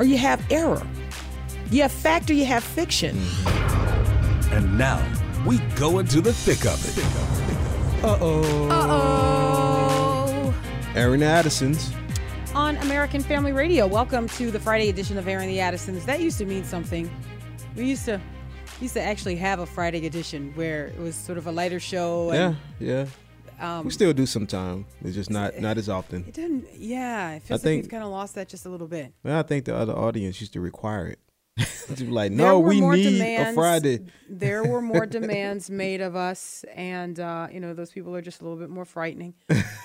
or you have error. You have fact or you have fiction. And now we go into the thick of it. Uh oh. Uh oh. Airing Addison's. On American Family Radio, welcome to the Friday edition of Airing the Addisons. That used to mean something. We used to used to actually have a Friday edition where it was sort of a lighter show. Yeah, yeah. Um, we still do sometime. It's just not not as often. it didn't. Yeah, it feels I think- like we've kind of lost that just a little bit. Well, I think the other audience used to require it. like, no, we need demands. a Friday. There were more demands made of us, and uh, you know those people are just a little bit more frightening.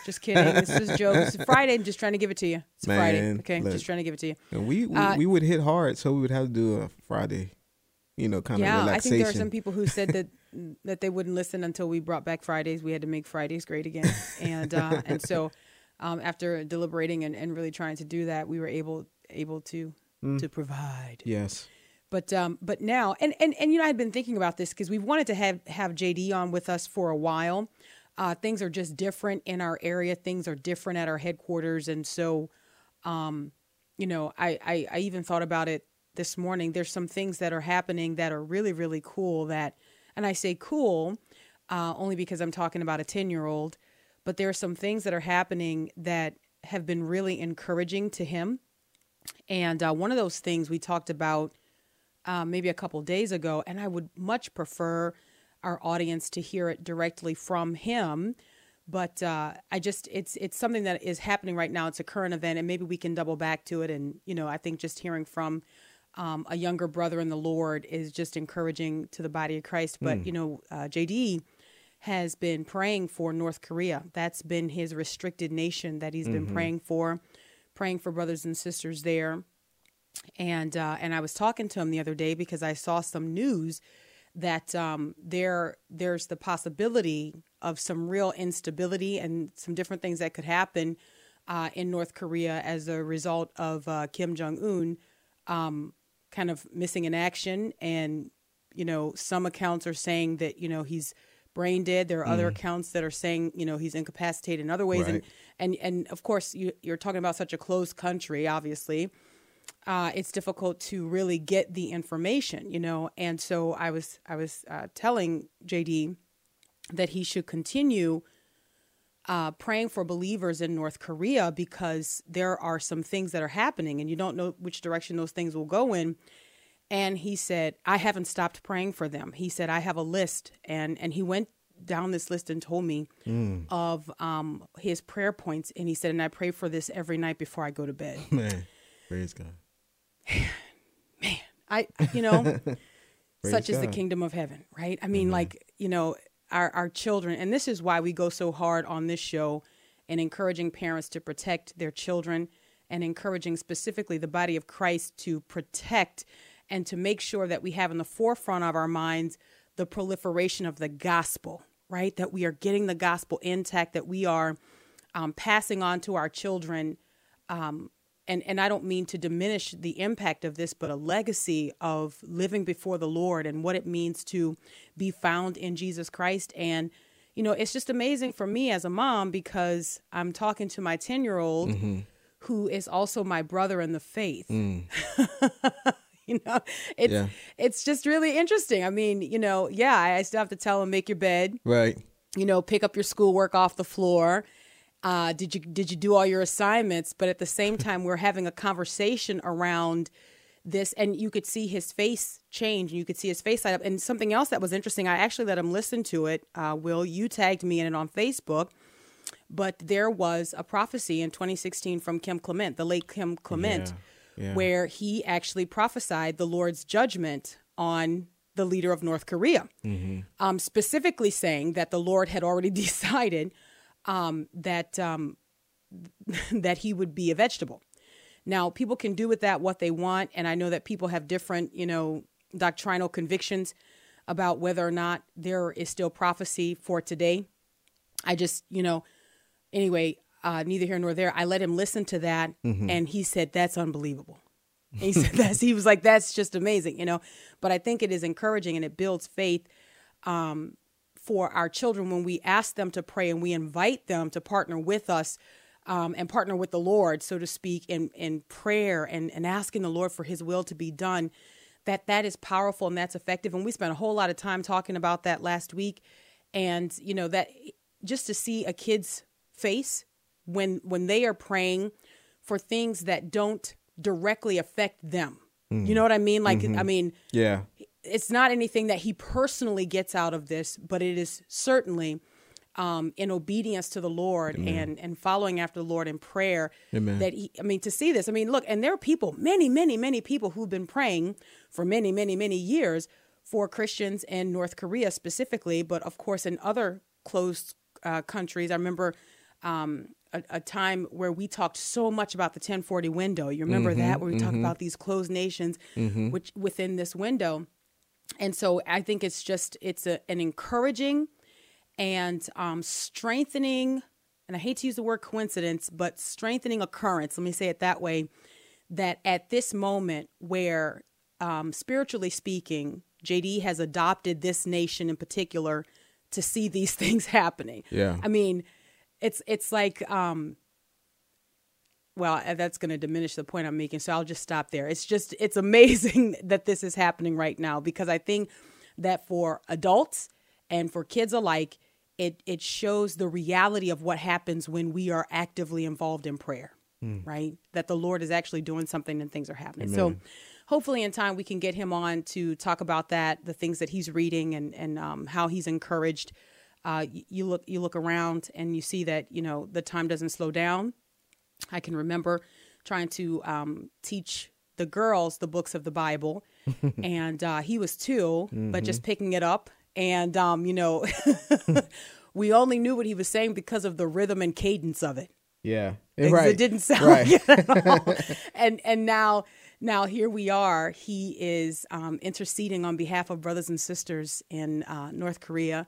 Just kidding. This is a joke. It's Friday. I'm just trying to give it to you. It's Friday. Man, Okay, look. just trying to give it to you. And we we, Uh, we would hit hard, so we would have to do a Friday, you know, kind of. yeah, of I think there are some people who said that that they wouldn't listen until we brought back Fridays. We had to make Fridays great again, and uh, and so um, after deliberating and, and really trying to do that, we were able able to Mm. to provide. yes. But um, but now, and and and you know, I've been thinking about this because we've wanted to have have JD on with us for a while. Uh, things are just different in our area. Things are different at our headquarters, and so, um, you know, I, I I even thought about it this morning. There's some things that are happening that are really really cool. That, and I say cool, uh, only because I'm talking about a ten year old. But there are some things that are happening that have been really encouraging to him. And uh, one of those things we talked about uh, maybe a couple days ago, and I would much prefer our audience to hear it directly from him. But uh, I just it's it's something that is happening right now. It's a current event, and maybe we can double back to it. And you know, I think just hearing from um, a younger brother in the Lord is just encouraging to the body of Christ. But you know, uh, JD has been praying for North Korea. That's been his restricted nation that he's been praying for, praying for brothers and sisters there and uh, and I was talking to him the other day because I saw some news that um, there there's the possibility of some real instability and some different things that could happen uh, in North Korea as a result of uh, Kim Jong Un um, kind of missing in action, and you know some accounts are saying that you know he's brain dead. There are other accounts that are saying you know he's incapacitated in other ways, and and and of course you, you're talking about such a closed country, obviously. Uh, it's difficult to really get the information, you know. And so I was I was uh, telling JD that he should continue uh, praying for believers in North Korea because there are some things that are happening, and you don't know which direction those things will go in. And he said, I haven't stopped praying for them. He said, I have a list, and and he went down this list and told me of um, his prayer points, and he said, and I pray for this every night before I go to bed. Man, praise God. Man, I, you know, such is the kingdom of heaven, right? I mean, like, you know, our, our children, and this is why we go so hard on this show and encouraging parents to protect their children and encouraging specifically the body of Christ to protect and to make sure that we have in the forefront of our minds the proliferation of the gospel, right? That we are getting the gospel intact, that we are um, passing on to our children um, and and I don't mean to diminish the impact of this, but a legacy of living before the Lord and what it means to be found in Jesus Christ. And you know, it's just amazing for me as a mom because I'm talking to my ten year old mm-hmm. who is also my brother in the faith. Mm. you know, it's Yeah. it's just really interesting. I mean, you know, yeah, I still have to tell him make your bed Right. you know, pick up your schoolwork off the floor. Uh, did you did you do all your assignments? But at the same time, we're having a conversation around this, and you could see his face change, and you could see his face light up. And something else that was interesting, I actually let him listen to it. Uh, Will you tagged me in it on Facebook? But there was a prophecy in 2016 from Kim Clement, the late Kim Clement, Yeah, yeah. where he actually prophesied the Lord's judgment on the leader of North Korea, um, specifically saying that the Lord had already decided um, that um, that he would be a vegetable. Now, people can do with that what they want, and I know that people have different, you know, doctrinal convictions about whether or not there is still prophecy for today. I just, you know, anyway, uh, neither here nor there. I let him listen to that, and he said, "That's unbelievable." And he said that's he was like, "That's just amazing," you know. But I think it is encouraging and it builds faith um, for our children when we ask them to pray and we invite them to partner with us. Um, and partner with the Lord, so to speak, in in prayer and and asking the Lord for His will to be done. That that is powerful and that's effective. And we spent a whole lot of time talking about that last week. And you know that just to see a kid's face when when they are praying for things that don't directly affect them. You know what I mean? Like I mean, Yeah. It's not anything that he personally gets out of this, but it is certainly um, in obedience to the Lord and and following after the Lord in prayer. Amen. That he, I mean, to see this, I mean, look, and there are people, many, many, many people who've been praying for many, many, many years for Christians in North Korea specifically, but of course in other closed uh, countries. I remember um, a, a time where we talked so much about the 1040 window. You remember that, where we talked about these closed nations, which within this window. And so I think it's just it's a, an encouraging and um, strengthening, and I hate to use the word coincidence, but strengthening occurrence. Let me say it that way. That at this moment, where um, spiritually speaking, JD has adopted this nation in particular to see these things happening. Yeah. I mean, it's it's like um, well uh, that's going to diminish the point i'm making so i'll just stop there. It's just it's amazing that this is happening right now because i think that for adults and for kids alike it it shows the reality of what happens when we are actively involved in prayer right? That the lord is actually doing something and things are happening. So hopefully in time we can get him on to talk about that the things that he's reading and and um, how he's encouraged. Uh, you look you look around and you see that you know the time doesn't slow down I can remember trying to um, teach the girls the books of the Bible, and uh, he was 2 but just picking it up. And, um, you know, we only knew what he was saying because of the rhythm and cadence of it. Yeah. Because Right. It didn't sound Right. like it at all. and and now now here we are. He is um, interceding on behalf of brothers and sisters in uh, North Korea,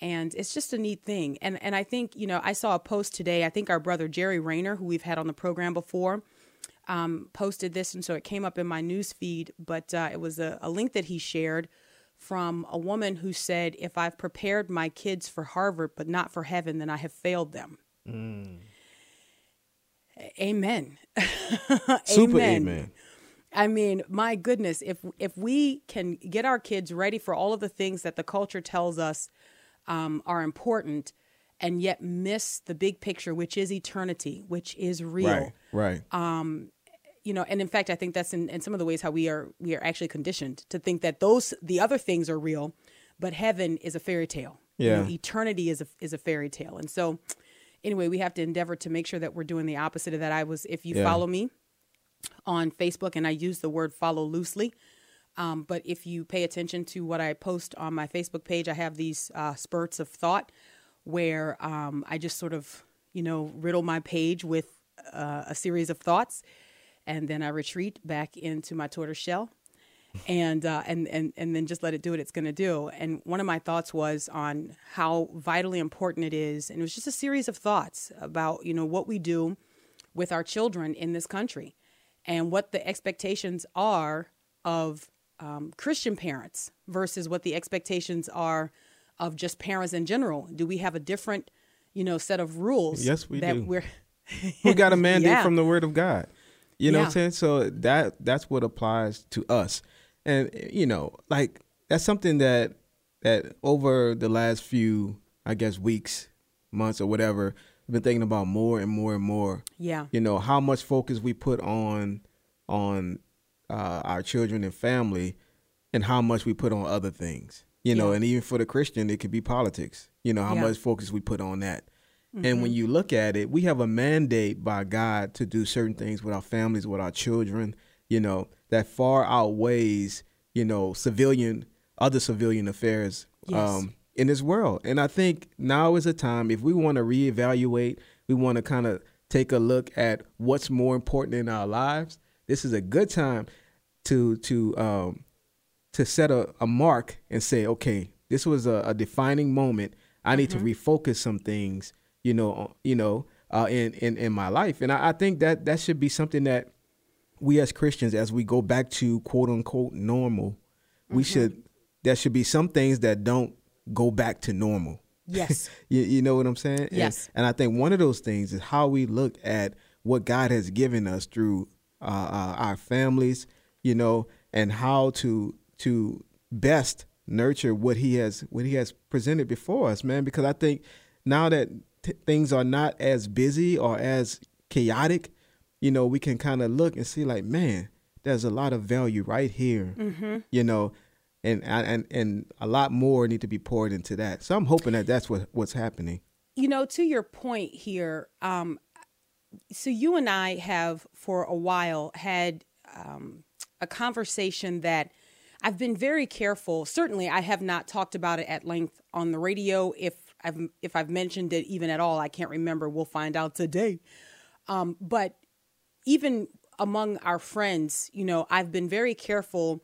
and it's just a neat thing. And and I think you know I saw a post today. I think our brother Jerry Rayner, who we've had on the program before, um, posted this, and so it came up in my news feed. But uh, it was a, a link that he shared from a woman who said, "If I've prepared my kids for Harvard but not for heaven, then I have failed them." Amen. Super amen. I mean, my goodness, if if we can get our kids ready for all of the things that the culture tells us um, are important, and yet miss the big picture, which is eternity, which is real. Right. Right. You know, and in fact, I think that's in, in some of the ways how we are we are actually conditioned to think that those the other things are real, but heaven is a fairy tale. You know, Yeah. eternity is a is a fairy tale, and so anyway, we have to endeavor to make sure that we're doing the opposite of that. I was, if you Yeah. follow me on Facebook, and I use the word follow loosely. Um, but if you pay attention to what I post on my Facebook page, I have these uh, spurts of thought where um, I just sort of, you know, riddle my page with uh, a series of thoughts, and then I retreat back into my tortoise shell, and uh, and and and then just let it do what it's going to do. And one of my thoughts was on how vitally important it is, and it was just a series of thoughts about you know what we do with our children in this country, and what the expectations are of um, Christian parents versus what the expectations are of just parents in general. Do we have a different, you know, set of rules? Yes, we that do. We're we got a mandate Yeah. from the word of God. You know what I'm saying? So that that's what applies to us. And you know, like that's something that that over the last few, I guess, weeks, months or whatever, I've been thinking about more and more and more. yeah, You know, how much focus we put on on uh, our children and family and how much we put on other things. You know, Yeah. and even for the Christian, it could be politics. You know, how Yeah. Mm-hmm. much focus we put on that. And when you look at it, we have a mandate by God to do certain things with our families, with our children, you know, that far outweighs, you know, civilian, other civilian affairs Yes. um, in this world. And I think now is a time, if we want to reevaluate, we want to kind of take a look at what's more important in our lives, this is a good time to to um, to set a, a mark and say, okay, this was a, a defining moment. I need mm-hmm. to refocus some things, you know, you know, uh, in in in my life, and I, I think that that should be something that we as Christians, as we go back to quote unquote normal, mm-hmm. we should there should be some things that don't go back to normal. Yes. you, you know what I'm saying? Yes. And, and, I think one of those things is how we look at what God has given us through uh, uh, our families, you know, and how to to best nurture what He has what He has presented before us, man. Because I think now that t- things are not as busy or as chaotic, you know, we can kind of look and see like, man, there's a lot of value right here, mm-hmm. you know, and and and a lot more need to be poured into that. So I'm hoping that that's what what's happening. You know, to your point here, um, so you and I have for a while had um, a conversation that I've been very careful. Certainly, I have not talked about it at length on the radio. If I've if I've mentioned it even at all, I can't remember. We'll find out today. Um, but even among our friends, you know, I've been very careful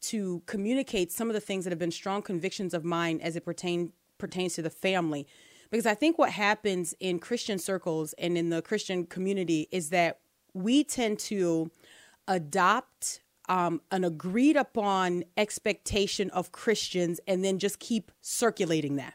to communicate some of the things that have been strong convictions of mine as it pertain pertains to the family. Because I think what happens in Christian circles and in the Christian community is that we tend to adopt um, an agreed upon expectation of Christians and then just keep circulating that.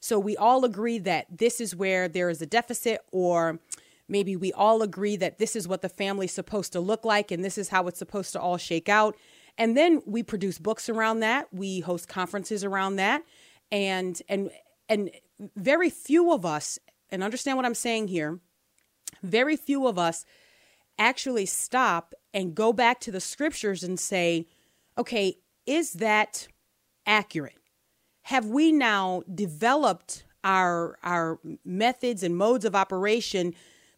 So we all agree that this is where there is a deficit, or maybe we all agree that this is what the family's supposed to look like and this is how it's supposed to all shake out. And then we produce books around that. We host conferences around that. And and and very few of us, and understand what I'm saying here, very few of us actually stop and go back to the scriptures and say, okay, is that accurate? Have we now developed our our methods and modes of operation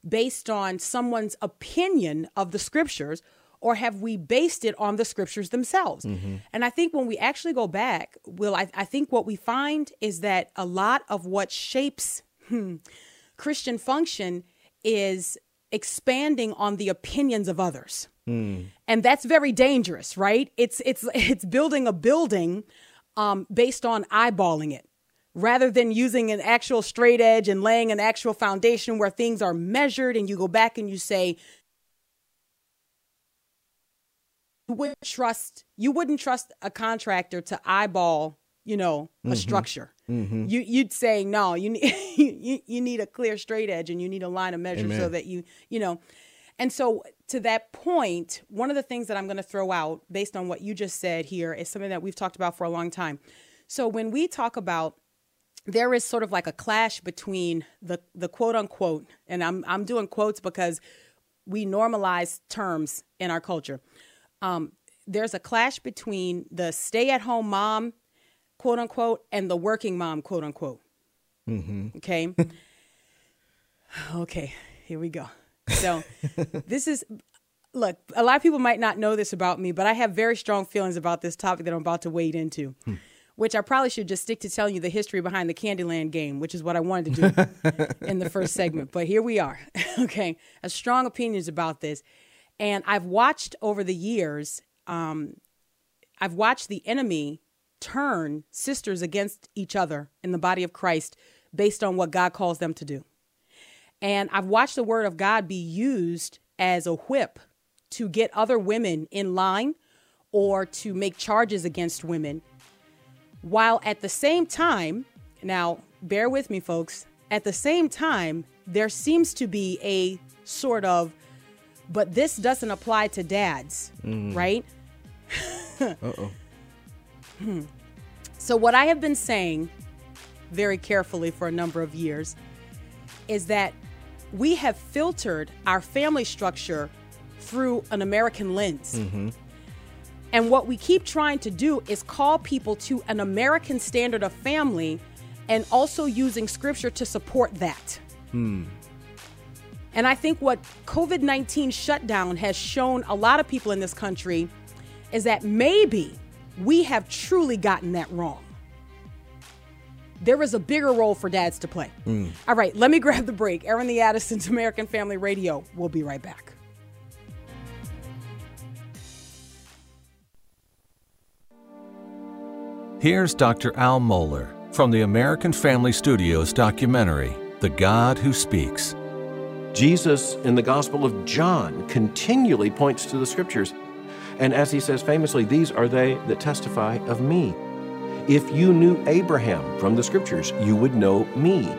based on someone's opinion of the scriptures or have we based it on the scriptures themselves? Mm-hmm. And I think when we actually go back, Will, I, I, think what we find is that a lot of what shapes hmm, Christian function is expanding on the opinions of others. Mm. And that's very dangerous, right? It's it's it's building a building um, based on eyeballing it rather than using an actual straight edge and laying an actual foundation where things are measured and you go back and you say you wouldn't trust you wouldn't trust a contractor to eyeball you know a mm-hmm. structure mm-hmm. you you'd say no you need you, you need a clear straight edge and you need a line of measure Amen. so that you you know and so to that point one of the things that i'm going to throw out based on what you just said here is something that we've talked about for a long time so when we talk about there is sort of like a clash between the the quote unquote and i'm i'm doing quotes because we normalize terms in our culture um, there's a clash between the stay at home mom, quote unquote, and the working mom, quote unquote. Mm-hmm. Okay. okay, here we go. So this is look, a lot of people might not know this about me, but I have very strong feelings about this topic that I'm about to wade into. Hmm. Which I probably should just stick to telling you the history behind the Candyland game, which is what I wanted to do in the first segment. But here we are. okay. I have strong opinions about this. And I've watched over the years, um, I've watched the enemy turn sisters against each other in the body of Christ based on what God calls them to do. And I've watched the word of God be used as a whip to get other women in line or to make charges against women. While at the same time, now bear with me, folks, at the same time, there seems to be a sort of but this doesn't apply to dads, mm. right? uh oh. So, what I have been saying very carefully for a number of years is that we have filtered our family structure through an American lens. Mm-hmm. And what we keep trying to do is call people to an American standard of family and also using scripture to support that. Hmm. And I think what COVID 19 shutdown has shown a lot of people in this country is that maybe we have truly gotten that wrong. there is a bigger role for dads to play. Hmm. All right, let me grab the break. Airing the Addison's American Family Radio. We'll be right back. Here's Dr. Al Mohler from the American Family Studios documentary, The God Who Speaks. Jesus in the Gospel of John continually points to the scriptures. And as he says famously, these are they that testify of me. If you knew Abraham from the scriptures, you would know me.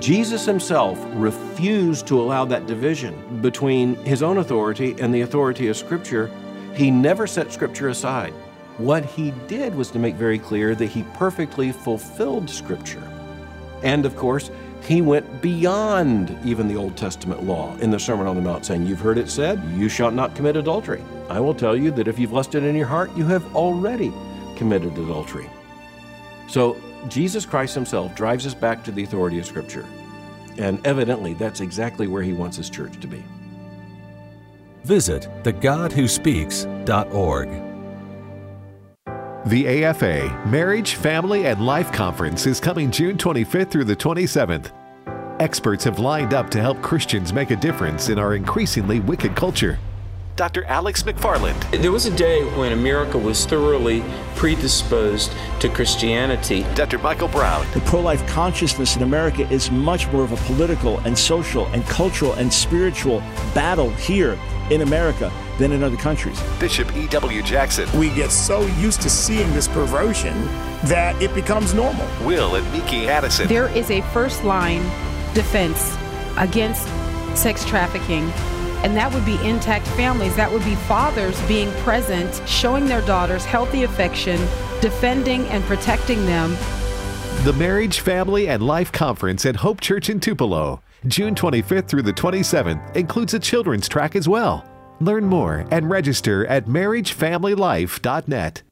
Jesus himself refused to allow that division between his own authority and the authority of scripture. He never set scripture aside. What he did was to make very clear that he perfectly fulfilled scripture. And of course, he went beyond even the Old Testament law in the Sermon on the Mount, saying, You've heard it said, You shall not commit adultery. I will tell you that if you've lusted in your heart, you have already committed adultery. So, Jesus Christ himself drives us back to the authority of Scripture. And evidently, that's exactly where he wants his church to be. Visit thegodwhospeaks.org. The AFA Marriage, Family, and Life Conference is coming June 25th through the 27th. Experts have lined up to help Christians make a difference in our increasingly wicked culture. Dr. Alex McFarland, There was a day when America was thoroughly predisposed to Christianity. Dr. Michael Brown, The pro life consciousness in America is much more of a political and social and cultural and spiritual battle here in America than in other countries. Bishop E.W. Jackson, We get so used to seeing this perversion that it becomes normal. Will and Miki Addison, There is a first line defense against sex trafficking, and that would be intact families. That would be fathers being present, showing their daughters healthy affection, defending and protecting them. the Marriage, Family, and Life Conference at Hope Church in Tupelo, June 25th through the 27th, includes a children's track as well. Learn more and register at marriagefamilylife.net.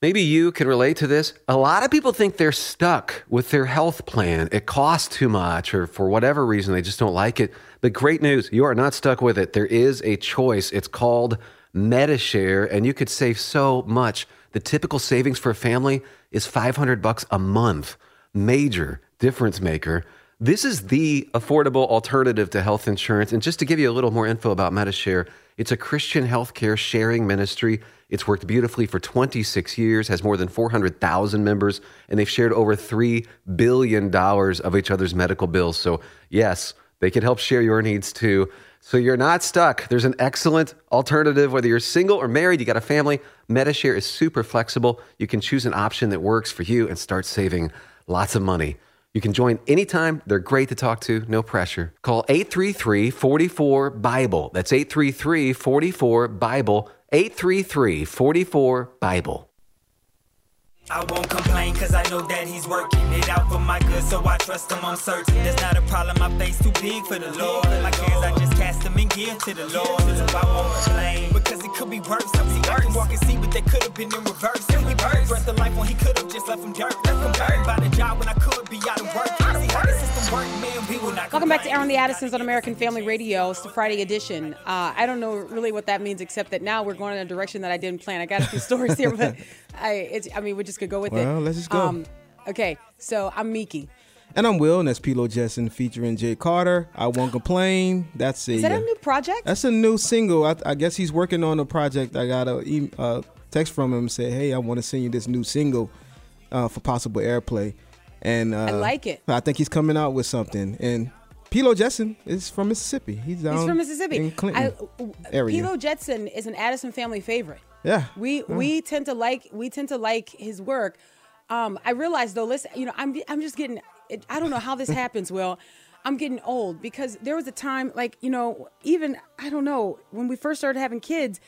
Maybe you can relate to this. A lot of people think they're stuck with their health plan. It costs too much, or for whatever reason, they just don't like it. But great news, you are not stuck with it. There is a choice. It's called MediShare, and you could save so much. The typical savings for a family is 500 bucks a month. Major difference maker. This is the affordable alternative to health insurance. And just to give you a little more info about MediShare, it's a Christian healthcare sharing ministry. It's worked beautifully for 26 years, has more than 400,000 members, and they've shared over $3 billion of each other's medical bills. So, yes, they can help share your needs too. So you're not stuck. There's an excellent alternative, whether you're single or married, you got a family. MediShare is super flexible. You can choose an option that works for you and start saving lots of money. You can join anytime. They're great to talk to, no pressure. Call 833 44 Bible. That's 833 44 Bible. 833 44 Bible. I won't complain cause I know that he's working it out for my good, so I trust him, I'm certain. There's not a problem I face too big for the Lord. My cares, I just cast them and give to the Lord. So I won't complain because it could be worse. I See, I can walk and see, but they could have been in reverse. And birds, breath of life when he could have just left him dirt. Left him dirt by the job when I could be out of work. See how the system work, man, we will not Welcome back to Airing the Addisons on American Family Radio. It's the Friday edition. Uh, I don't know really what that means, except that now we're going in a direction that I didn't plan. I got a few stories here, but I, it's, I mean, we just could go with it. Um, Well, let's just go. okay, so I'm Miki. And I'm Will, and that's Pilo Jetson featuring Jay Carter. I won't complain. That's a Is that a new project? That's a new single. I, I guess he's working on a project. I got a uh, text from him say, "Hey, I want to send you this new single uh, for possible airplay." And uh, I like it. I think he's coming out with something. And Pilo Jetson is from Mississippi. He's down He's from Mississippi. in Clinton I, area. Pilo Jetson is an Addison family favorite. yeah, We we tend to like we tend to like his work. Um, I realize though, listen, you know, I'm I'm just getting. It, I don't know how this happens. Will I'm getting old because there was a time like you know even I don't know when we first started having kids,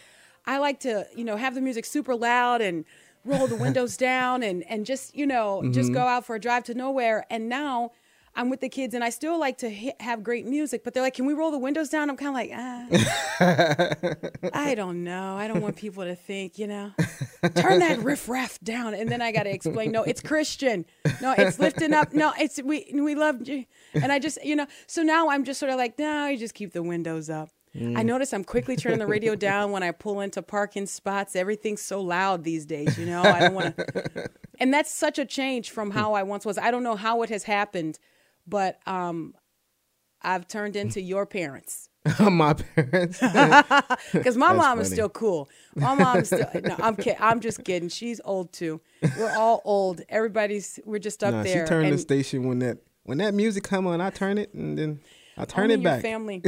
I like to you know have the music super loud and roll the windows down and and just you know just Mhm. go out for a drive to nowhere. And now. I'm with the kids, and I still like to hi- have great music. But they're like, "Can we roll the windows down?" I'm kind of like, ah. I don't know. I don't want people to think, you know, turn that riff raff down. And then I got to explain, no, it's Christian. No, it's lifting up. No, it's we we love you. And I just, you know, so now I'm just sort of like, no, you just keep the windows up. I Mm. notice I'm quickly turning the radio down when I pull into parking spots. Everything's so loud these days, you know. I don't want to. and that's such a change from how I once was. I don't know how it has happened, but um, I've turned into your parents. my parents. Because my That's mom is still cool. My mom's still. No, I'm kidding. I'm just kidding. She's old too. We're all old. Everybody's. We're just up Nah, there. she turned the station when that when that music come on. I turn it and then I turn only it back. Your family,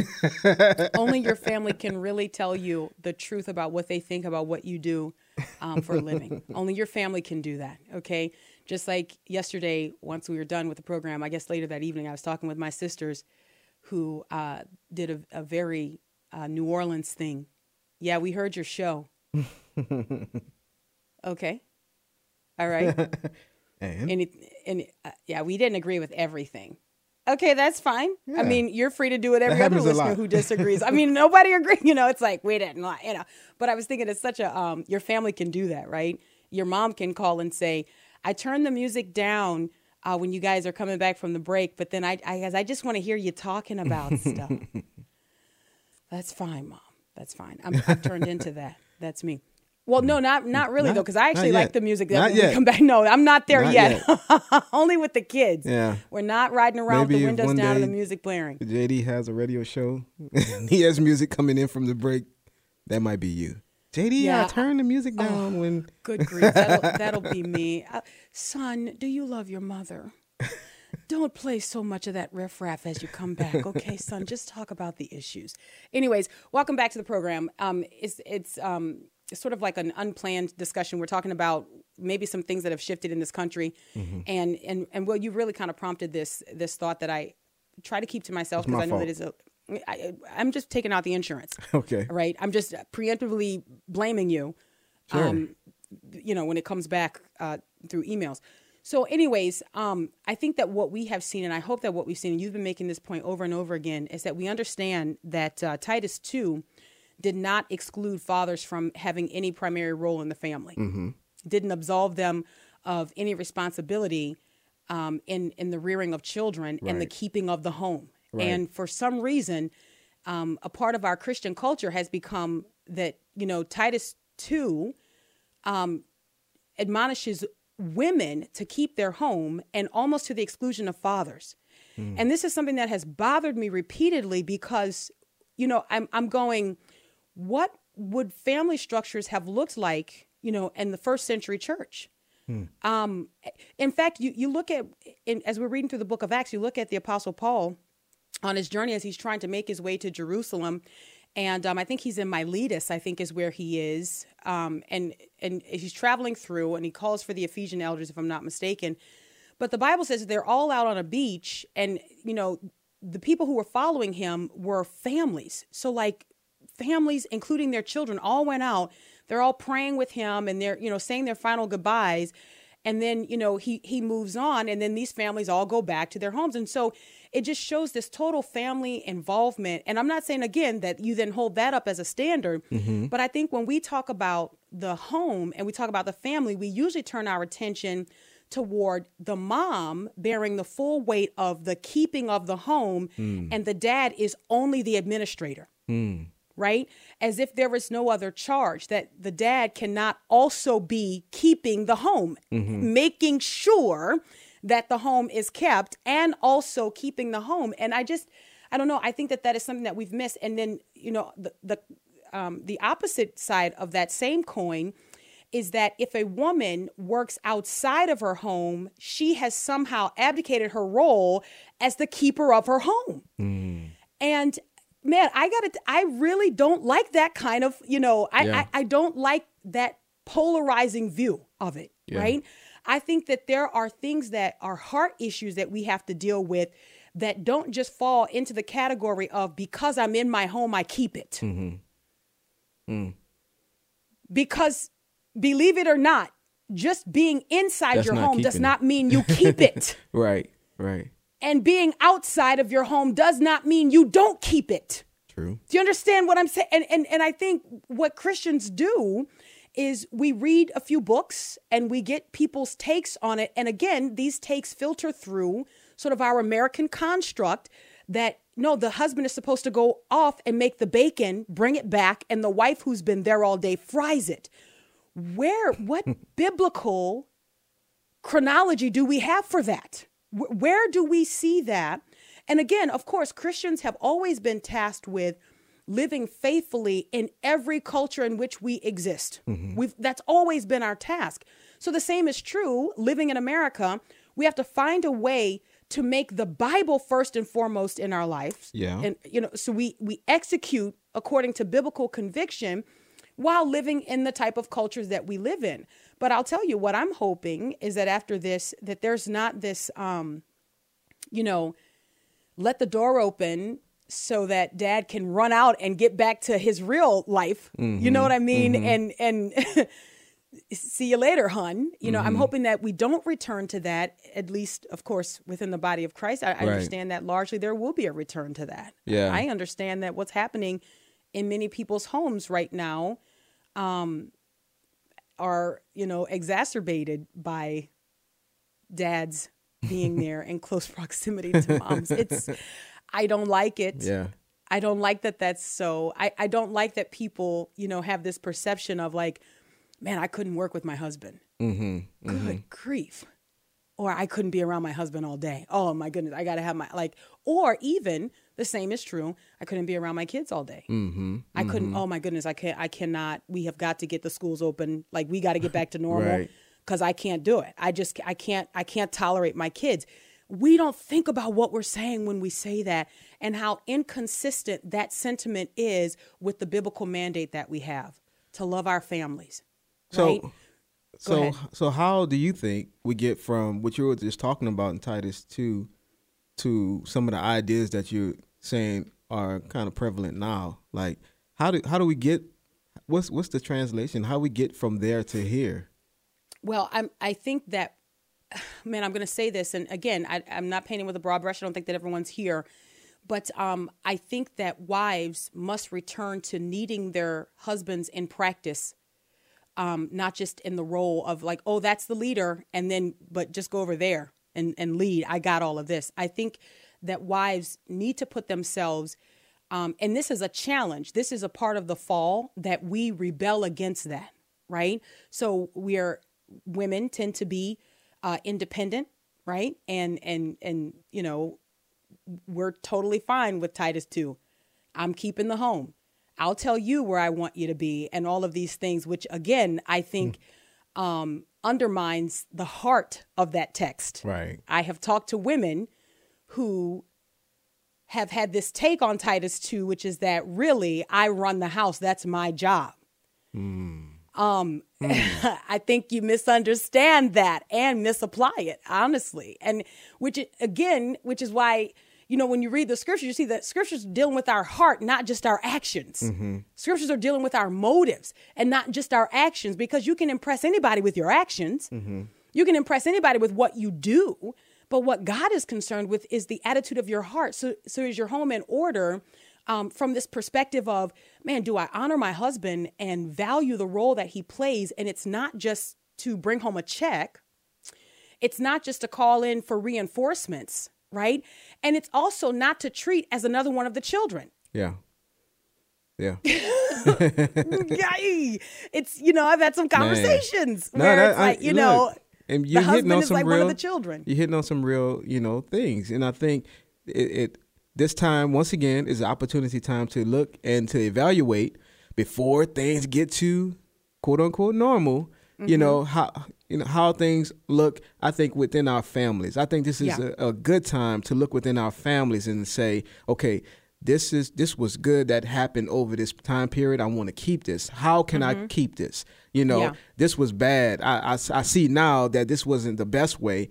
only your family can really tell you the truth about what they think about what you do um, for a living. only your family can do that. Okay. Just like yesterday, once we were done with the program, I guess later that evening, I was talking with my sisters, who uh, did a, a very uh, New Orleans thing. Yeah, we heard your show. Okay. All right. and and, it, and it- uh, yeah, we didn't agree with everything. Okay, that's fine. I mean, you're free to do it. Every other listener who disagrees. I mean, nobody agrees. You know, it's like we didn't, like, you know. But I was thinking, it's such a um, your family can do that, right? Your mom can call and say, "I turned the music down uh, when you guys are coming back from the break, but then I, I, guess I just want to hear you talking about stuff." That's fine, mom. That's fine. I'm, I've turned into that. That's me. Well, no, not not really Not- though, because I actually like the music that Not we yet. come back. No, I'm not there Not yet. Only with the kids. Yeah. We're not riding around Maybe with the windows down and the music blaring. JD has a radio show. and he has music coming in from the break. That might be you. JD, Yeah. I turn the music down when. Good grief, that'll, that'll be me. Uh, son, do you love your mother? Don't play so much of that riffraff as you come back, okay, son? Just talk about the issues. Anyways, welcome back to the program. Um, it's it's um, it's sort of like an unplanned discussion. We're talking about maybe some things that have shifted in this country, Mhm. and and and well, you really kind of prompted this this thought that I try to keep to myself It's my because I know fault. that is a. I, I'm just taking out the insurance. Okay. Right. I'm just preemptively blaming you. Sure. you know, when it comes back uh, through emails. So, anyways, um, I think that what we have seen, and I hope that what we've seen, and you've been making this point over and over again, is that we understand that uh, Titus 2 did not exclude fathers from having any primary role in the family, Mm-hmm. didn't absolve them of any responsibility um, in, in the rearing of children and the keeping of the home. Right. And for some reason, um, a part of our Christian culture has become that, you know, Titus 2 um, admonishes women to keep their home and almost to the exclusion of fathers. And this is something that has bothered me repeatedly because, you know, I'm, I'm going, what would family structures have looked like, you know, in the first century church? Um, in fact, you, you look at, in, as we're reading through the book of Acts, you look at the Apostle Paul on his journey as he's trying to make his way to Jerusalem. And um, I think he's in Miletus, I think is where he is. Um, and, and he's traveling through and he calls for the Ephesian elders, if I'm not mistaken. But the Bible says they're all out on a beach and, you know, the people who were following him were families. So, like, families, including their children, all went out. They're all praying with him and they're, you know, saying their final goodbyes. And then, you know, he he moves on and then these families all go back to their homes. And so it just shows this total family involvement. And I'm not saying again that you then hold that up as a standard, Mhm. but I think when we talk about the home and we talk about the family, we usually turn our attention toward the mom bearing the full weight of the keeping of the home Mm. and the dad is only the administrator Mm. Right? As if there is no other charge, that the dad cannot also be keeping the home, Mhm. making sure that the home is kept and also keeping the home. And I just, I don't know, I think that that is something that we've missed. And then, you know, the, the, um, the opposite side of that same coin is that if a woman works outside of her home, she has somehow abdicated her role as the keeper of her home. And man, I got to, I really don't like that kind of, you know, I, Yeah. I, I don't like that polarizing view of it, Yeah. right? I think that there are things that are heart issues that we have to deal with that don't just fall into the category of because I'm in my home, I keep it. Mm-hmm. Mm. Because believe it or not, just being inside That's your home does it. not mean you keep it. Right. Right. And being outside of your home does not mean you don't keep it. True. Do you understand what I'm saying? And, and and I think what Christians do is we read a few books and we get people's takes on it. And again, these takes filter through sort of our American construct that no, the husband is supposed to go off and make the bacon, bring it back, and the wife who's been there all day fries it. Where what biblical chronology do we have for that? Where do we see that? And again, of course, Christians have always been tasked with living faithfully in every culture in which we exist. Mm-hmm. We've, that's always been our task. So the same is true living in America. We have to find a way to make the Bible first and foremost in our lives. Yeah. And you know, so we we execute according to biblical conviction while living in the type of cultures that we live in. But I'll tell you what I'm hoping is that after this that there's not this um you know, let the door open so that dad can run out and get back to his real life. Mm-hmm. You know what I mean? Mm-hmm. And and see you later, hun. You know, mm-hmm. I'm hoping that we don't return to that, at least, of course, within the body of Christ. I, I understand that largely there will be a return to that. Yeah. I understand that what's happening in many people's homes right now um, are, you know, exacerbated by dads being there in close proximity to moms. It's, I don't like it. Yeah. I don't like that that's so. I, I don't like that people, you know, have this perception of like, man, I couldn't work with my husband. Mm-hmm, mm-hmm. Good grief. Or I couldn't be around my husband all day. Oh my goodness, I got to have my, like, or even the same is true. I couldn't be around my kids all day. Mm-hmm, I couldn't, mm-hmm. oh my goodness, I can't, I cannot, we have got to get the schools open. Like, we got to get back to normal because right. I can't do it. I just, I can't, I can't tolerate my kids. We don't think about what we're saying when we say that and how inconsistent that sentiment is with the biblical mandate that we have to love our families so, right? so, so how do you think we get from what you were just talking about in Titus two to some of the ideas that you're saying are kind of prevalent now? Like, how do how do we get what's what's the translation? How we get from there to here? Well, I'm I think that man, I'm going to say this, and again, I, I'm not painting with a broad brush. I don't think that everyone's here, but um, I think that wives must return to needing their husbands in practice um, not just in the role of like, oh, that's the leader, and then but just go over there and and lead. I got all of this. I think that wives need to put themselves, um, and this is a challenge. This is a part of the fall that we rebel against that, right? So we are women tend to be uh, independent, right? And and and you know, we're totally fine with Titus two. I'm keeping the home. I'll tell you where I want you to be, and all of these things, which again, I think mm. Um, undermines the heart of that text. Right. I have talked to women who have had this take on Titus 2, which is that really I run the house, that's my job. Mm. Um, mm. I think you misunderstand that and misapply it, honestly. And which, again, which is why you know, when you read the scriptures, you see that scriptures are dealing with our heart, not just our actions. Mm-hmm. Scriptures are dealing with our motives and not just our actions because you can impress anybody with your actions. Mm-hmm. You can impress anybody with what you do. But what God is concerned with is the attitude of your heart. So, so is your home in order um, from this perspective of, man, do I honor my husband and value the role that he plays? And it's not just to bring home a check, it's not just to call in for reinforcements right? And it's also not to treat as another one of the children. Yeah. Yeah. Yay. it's you know I've had some conversations Man. where no, that, it's like I, you look, know and you're the husband on is some like real, one of the children. You're hitting on some real you know things, and I think it, it this time once again is an opportunity time to look and to evaluate before things get to quote unquote normal. Mm-hmm. You know how you know how things look i think within our families. I think this is yeah. a, a, good time to look within our families and say okay this is this was good that happened over this time period. I want to keep this. How can mm-hmm. i keep this? You know yeah. this was bad. I, I, I see now that this wasn't the best way.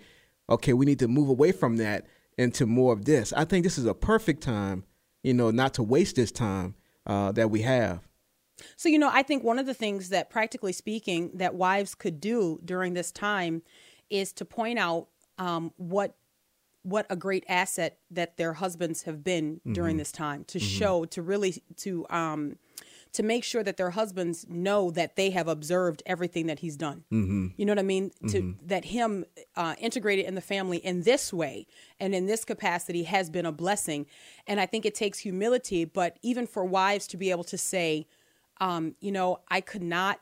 Okay we need to move away from that into more of this. I think this is a perfect time you know not to waste this time uh, that we have so, you know, I think one of the things that, practically speaking, that wives could do during this time is to point out um, what what a great asset that their husbands have been mm-hmm. during this time to mm-hmm. show to really to um to make sure that their husbands know that they have observed everything that he's done. Mm-hmm. You know what I mean? To mm-hmm. that him uh, integrated in the family in this way and in this capacity has been a blessing. And I think it takes humility, but even for wives to be able to say, um, you know, I could not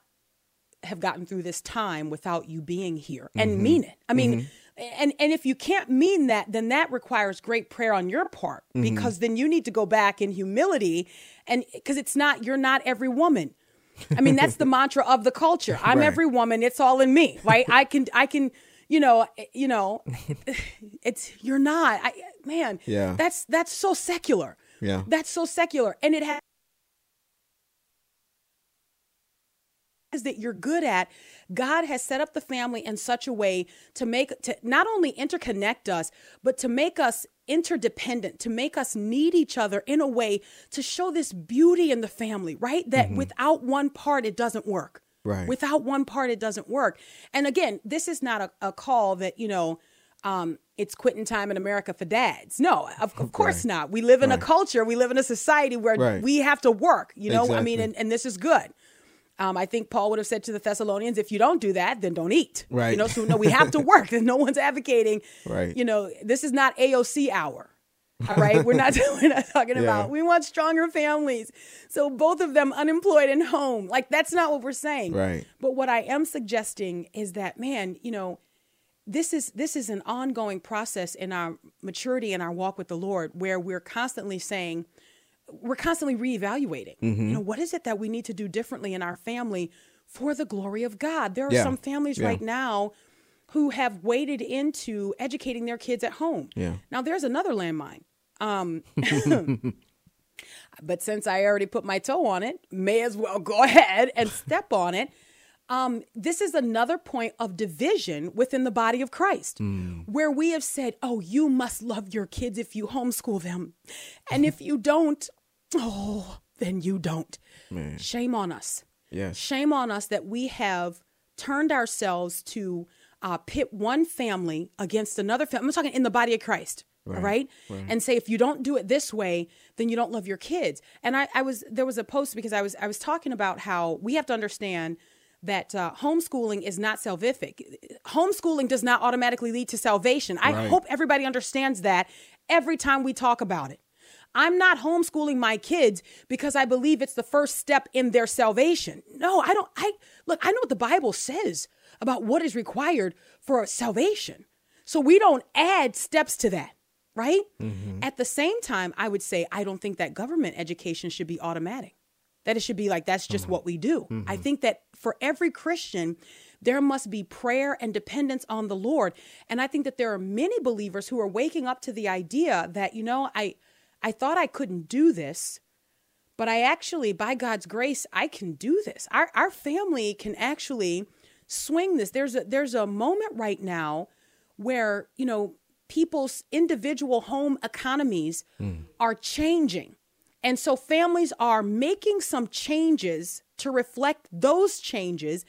have gotten through this time without you being here and mm-hmm. mean it. I mean, mm-hmm. and and if you can't mean that, then that requires great prayer on your part mm-hmm. because then you need to go back in humility and because it's not you're not every woman. I mean, that's the mantra of the culture. I'm Right. every woman. It's all in me, right? I can, I can, you know, eh, you know, it's you're not. I, eh, man, Yeah. That's that's so secular. Yeah. That's so secular, and it has that you're good at. God has set up the family in such a way to make to not only interconnect us, but to make us interdependent, to make us need each other in a way to show this beauty in the family, right? That without one part it doesn't work. Right. Without one part it doesn't work. And again, this is not a, a call that, you know, um, it's quitting time in America for dads. No, of, of course Right. not. We live in Right. a culture, we live in a society where Right. we have to work, you know? I mean, and, and this is good. Um, I think Paul would have said to the Thessalonians, if you don't do that, then don't eat. Right. You know, so no, we have to work. And no one's advocating, Right. you know, this is not AOC hour. All right. We're not, we're not talking Yeah. about, we want stronger families. So both of them unemployed and home. Like, that's not what we're saying. Right. But what I am suggesting is that, man, you know, this is this is an ongoing process in our maturity in our walk with the Lord where we're constantly saying we're constantly reevaluating. You know, what is it that we need to do differently in our family for the glory of God? There are Yeah. some families Yeah. right now who have waded into educating their kids at home. Yeah. Now there's another landmine. Um but since I already put my toe on it, may as well go ahead and step on it. Um, this is another point of division within the body of Christ, where we have said, "Oh, you must love your kids if you homeschool them, and if you don't, oh, then you don't." Shame on us. Yes. Shame on us that we have turned ourselves to uh, pit one family against another family. I'm talking in the body of Christ. right? And say if you don't do it this way, then you don't love your kids. And I, I was there was a post because I was I was talking about how we have to understand that uh, homeschooling is not salvific. Homeschooling does not automatically lead to salvation. I Right. hope everybody understands that every time we talk about it. I'm not homeschooling my kids because I believe it's the first step in their salvation. No, I don't. I look, I know what the Bible says about what is required for salvation. So we don't add steps to that, right? Mm-hmm. At the same time, I would say I don't think that government education should be automatic. That it should be like that's just mm-hmm. what we do. I mm-hmm. think that for every Christian, there must be prayer and dependence on the Lord. And I think that there are many believers who are waking up to the idea that, you know, I I thought I couldn't do this, but I actually, by God's grace, I can do this. Our our family can actually swing this. There's a there's a moment right now where, you know, people's individual home economies hmm. are changing. And so families are making some changes to reflect those changes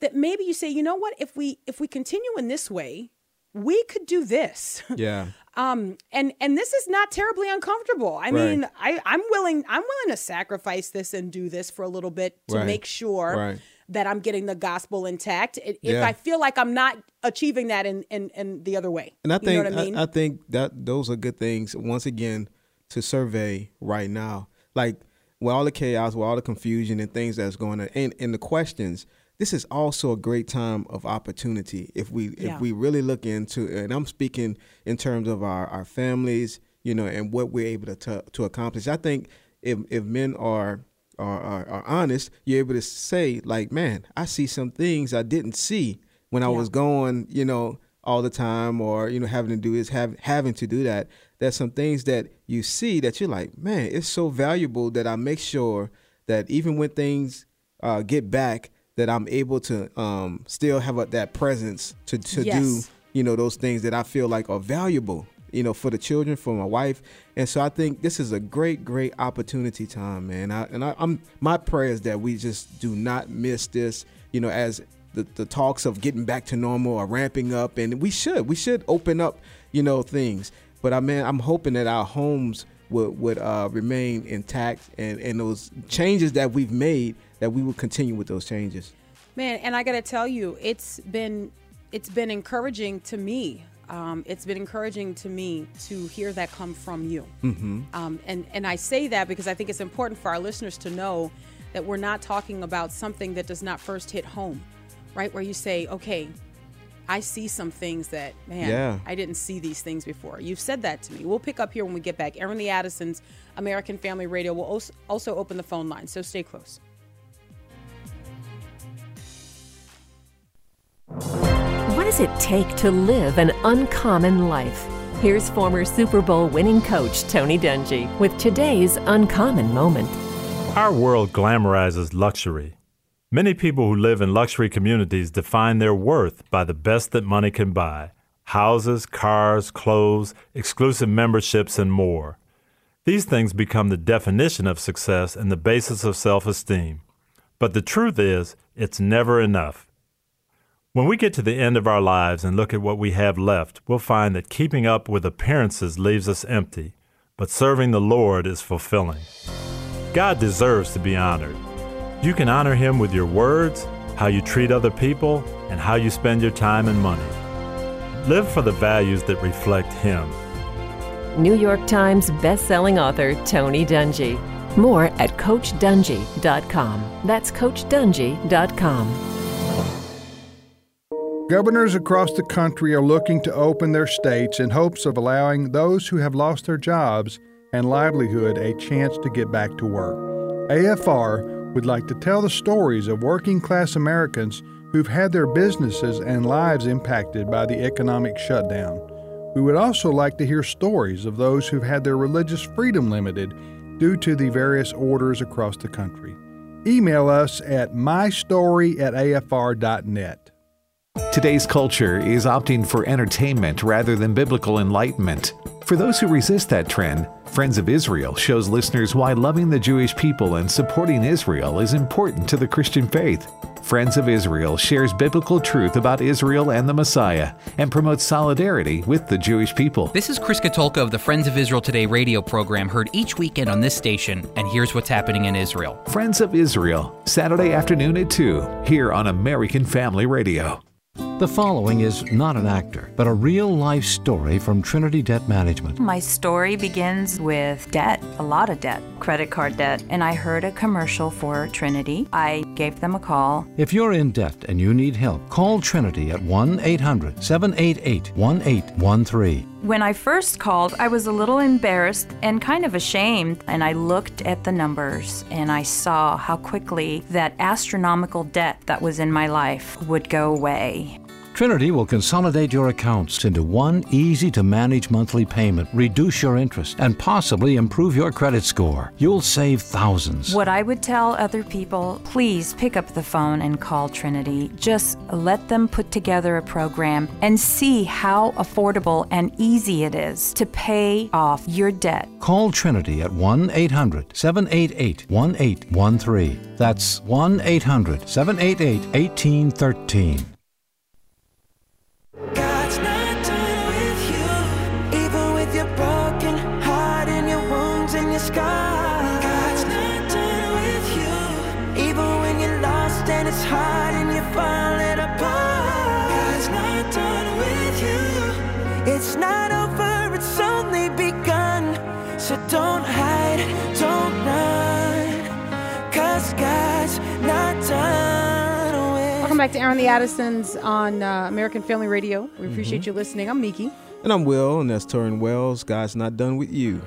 that maybe you say, you know what, if we if we continue in this way, we could do this. Yeah. Um and and this is not terribly uncomfortable i mean i i'm willing i'm willing to sacrifice this and do this for a little bit to Right. make sure Right. that i'm getting the gospel intact if Yeah. i feel like i'm not achieving that in in, in the other way And I you think know what i mean I, think that those are good things. Once again, to survey right now, like with all the chaos, with all the confusion and things that's going on, and and the questions. This is also a great time of opportunity if we Yeah. if we really look into, and I'm speaking in terms of our our families, you know, and what we're able to to, to accomplish. I think if if men are are, are are honest, you're able to say like, man, I see some things I didn't see when I Yeah. was going, you know, all the time or you know having to do is have having to do that. There's some things that you see that you're like, man, it's so valuable that I make sure that even when things uh, get back, that I'm able to um, still have a, that presence to to do you know those things that I feel like are valuable you know for the children for my wife. And so I think this is a great great opportunity time man. I, and I, I'm my prayer is that we just do not miss this you know as the, the talks of getting back to normal are ramping up. And we should we should open up you know things. But I mean I'm hoping that our homes would would uh, remain intact and and those changes that we've made that we will continue with those changes Man, and I got to tell you, it's been it's been encouraging to me. Um, it's been encouraging to me to hear that come from you. mm-hmm. Um, and and I say that because I think it's important for our listeners to know that we're not talking about something that does not first hit home, right? Where you say, okay, I see some things that, man, Yeah. I didn't see these things before. You've said that to me. We'll pick up here when we get back. Airing the Addisons, American Family Radio, will als- also open the phone line, so stay close. What does it take to live an uncommon life? Here's former Super Bowl winning coach Tony Dungy with today's uncommon moment. Our world glamorizes luxury. Many people who live in luxury communities define their worth by the best that money can buy houses, cars, clothes, exclusive memberships, and more. These things become the definition of success and the basis of self esteem. But the truth is, it's never enough. When we get to the end of our lives and look at what we have left, we'll find that keeping up with appearances leaves us empty, but serving the Lord is fulfilling. God deserves to be honored. You can honor Him with your words, how you treat other people, and how you spend your time and money. Live for the values that reflect Him. New York Times bestselling author Tony Dungy. More at CoachDungy.com. That's CoachDungy.com. Governors across the country are looking to open their states in hopes of allowing those who have lost their jobs and livelihood a chance to get back to work. AFR would like to tell the stories of working class Americans who've had their businesses and lives impacted by the economic shutdown. We would also like to hear stories of those who've had their religious freedom limited due to the various orders across the country. Email us at mystory at afr.net. Today's culture is opting for entertainment rather than biblical enlightenment. For those who resist that trend, Friends of Israel shows listeners why loving the Jewish people and supporting Israel is important to the Christian faith. Friends of Israel shares biblical truth about Israel and the Messiah and promotes solidarity with the Jewish people. This is Chris Katulka of the Friends of Israel Today radio program heard each weekend on this station, and here's what's happening in Israel. Friends of Israel, Saturday afternoon at 2, here on American Family Radio. The following is not an actor, but a real life story from Trinity Debt Management. My story begins with debt, a lot of debt, credit card debt, and I heard a commercial for Trinity. I gave them a call. If you're in debt and you need help, call Trinity at 1 800 788 1813. When I first called, I was a little embarrassed and kind of ashamed, and I looked at the numbers and I saw how quickly that astronomical debt that was in my life would go away. Trinity will consolidate your accounts into one easy to manage monthly payment, reduce your interest, and possibly improve your credit score. You'll save thousands. What I would tell other people please pick up the phone and call Trinity. Just let them put together a program and see how affordable and easy it is to pay off your debt. Call Trinity at 1 800 788 1813. That's 1 800 788 1813. God's back to Airing the Addisons on uh, American Family Radio. We appreciate you listening. I'm Miki. And I'm Will, and that's Torrin Wells. God's not done with you.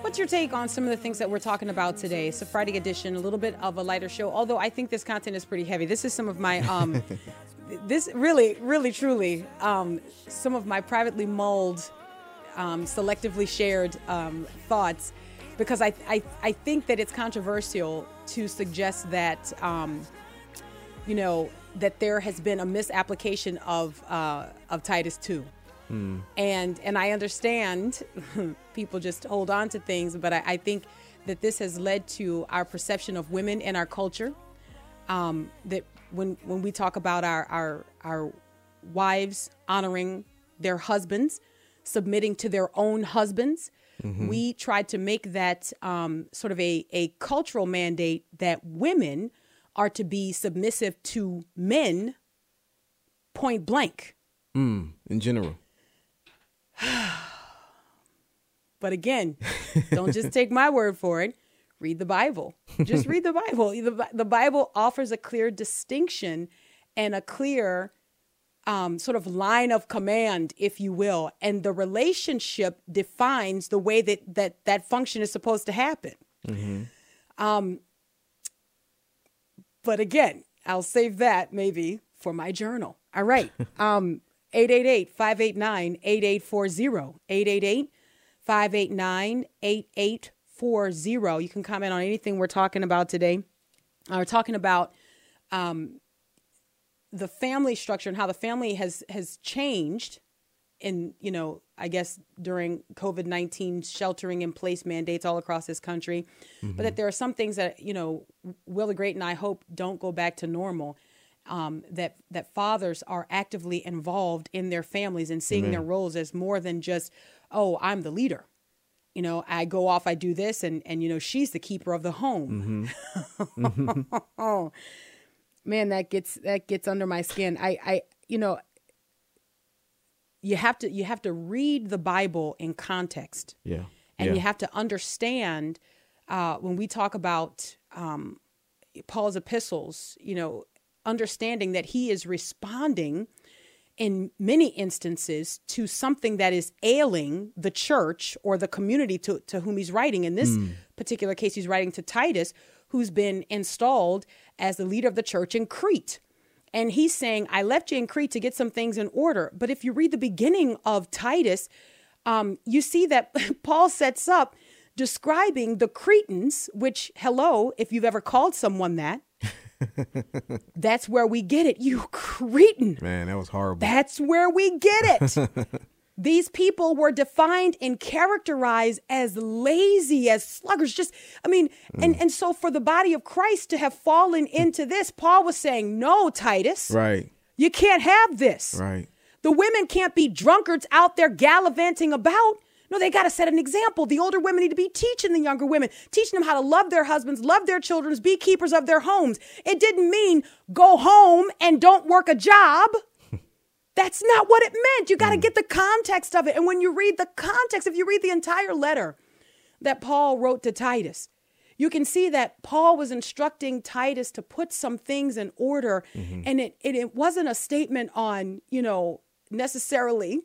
What's your take on some of the things that we're talking about today? It's a Friday edition, a little bit of a lighter show, although I think this content is pretty heavy. This is some of my, um, this really, really, truly, um, some of my privately mulled, um, selectively shared um, thoughts, because I, I, I think that it's controversial to suggest that, um, you know, that there has been a misapplication of, uh, of Titus 2 Hmm. and and I understand people just hold on to things, but I, I think that this has led to our perception of women in our culture. Um, that when when we talk about our our our wives honoring their husbands, submitting to their own husbands, Mhm. we tried to make that um, sort of a a cultural mandate that women are to be submissive to men. Point blank. Mm, in general. But again, don't just take my word for it. read the Bible. Just read the Bible. The, the Bible offers a clear distinction and a clear um, sort of line of command, if you will, and the relationship defines the way that that that function is supposed to happen. Mm-hmm. Um, but again, I'll save that maybe for my journal. All right. Um, 888-589-8840. 888-589-8840. You can comment on anything we're talking about today. We're talking about um, the family structure and how the family has has changed in you know i guess during covid-19 sheltering in place mandates all across this country. But that mm-hmm. there are some things that you know will the great and i hope don't go back to normal um, that that fathers are actively involved in their families and seeing their roles as more than just oh i'm the leader. You know i go off i do this and and you know she's the keeper of the home. Oh man that gets that gets under my skin. I i you know you have to you have to read the bible in context Yeah. and yeah. you have to understand uh, when we talk about um, paul's epistles you know understanding that he is responding in many instances to something that is ailing the church or the community to, to whom he's writing in this Mm. particular case he's writing to titus who's been installed as the leader of the church in crete and he's saying, I left you in Crete to get some things in order. But if you read the beginning of Titus, um, you see that Paul sets up describing the Cretans, which, hello, if you've ever called someone that, that's where we get it. You Cretan. Man, that was horrible. That's where we get it. These people were defined and characterized as lazy, as sluggards. Just, I mean, and, mm. and so for the body of Christ to have fallen mm. into this, Paul was saying, No, Titus, right. you can't have this. Right. The women can't be drunkards out there gallivanting about. No, they got to set an example. The older women need to be teaching the younger women, teaching them how to love their husbands, love their children, be keepers of their homes. It didn't mean go home and don't work a job. That's not what it meant. You got to get the context of it. And when you read the context, if you read the entire letter that Paul wrote to Titus, you can see that Paul was instructing Titus to put some things in order. And it, it, it wasn't a statement on, you know, necessarily